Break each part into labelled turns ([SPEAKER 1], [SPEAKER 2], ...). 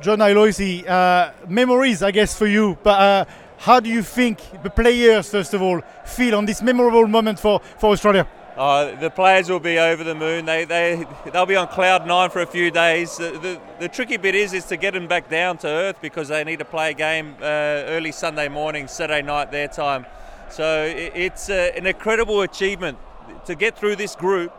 [SPEAKER 1] John Aloisi, uh, memories, I guess, for you. But uh, how do you think the players, first of all, feel on this memorable moment for, for Australia?
[SPEAKER 2] Uh, the players will be over the moon. They they they'll be on cloud nine for a few days. The, the, the tricky bit is is to get them back down to earth because they need to play a game uh, early Sunday morning, Saturday night their time. So it, it's uh, an incredible achievement to get through this group.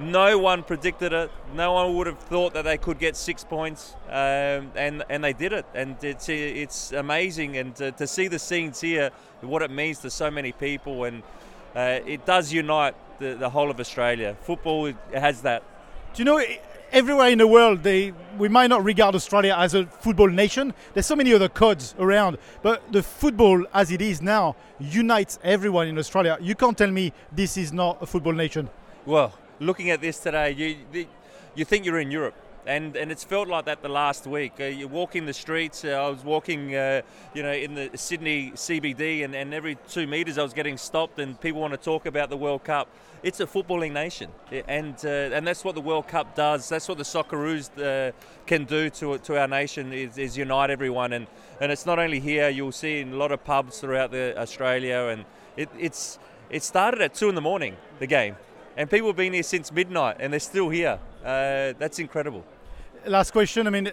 [SPEAKER 2] No one predicted it. No one would have thought that they could get six points, um, and and they did it. And it's it's amazing, and to, to see the scenes here, what it means to so many people, and uh, it does unite the, the whole of Australia. Football has that.
[SPEAKER 1] Do you know, everywhere in the world, they we might not regard Australia as a football nation. There's so many other codes around, but the football as it is now unites everyone in Australia. You can't tell me this is not a football nation.
[SPEAKER 2] Well, looking at this today, you you think you're in Europe and and it's felt like that the last week. Uh, you're walking the streets. Uh, I was walking, uh, you know, in the Sydney CBD, and, and every two meters I was getting stopped, and people want to talk about the World Cup. It's a footballing nation, and uh, and that's what the World Cup does. That's what the Socceroos uh, can do to to our nation is, is unite everyone, and and it's not only here. You'll see in a lot of pubs throughout the Australia, and it, it's it started at two in the morning the game and people have been here since midnight and they're still here. Uh, that's incredible.
[SPEAKER 1] Last question. I mean,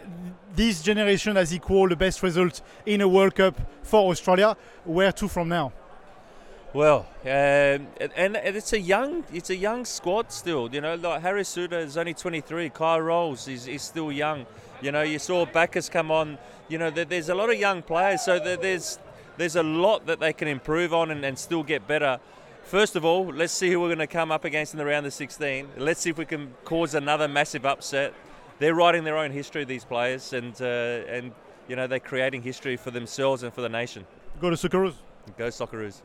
[SPEAKER 1] this generation has equal the best result in a World Cup for Australia. Where to from now?
[SPEAKER 2] Well, um, and, and, it's a young, it's a young squad still. You know, like Harry Souttar is only 23. Kye Rowles is, is still young. You know, you saw Baccus come on. You know, there's a lot of young players, so there's there's a lot that they can improve on and, and still get better. First of all, let's see who we're going to come up against in the round of 16. Let's see if we can cause another massive upset. They're writing their own history, these players, and uh, and you know they're creating history for themselves and for the nation.
[SPEAKER 1] Go to Socceroos.
[SPEAKER 2] Go Socceroos.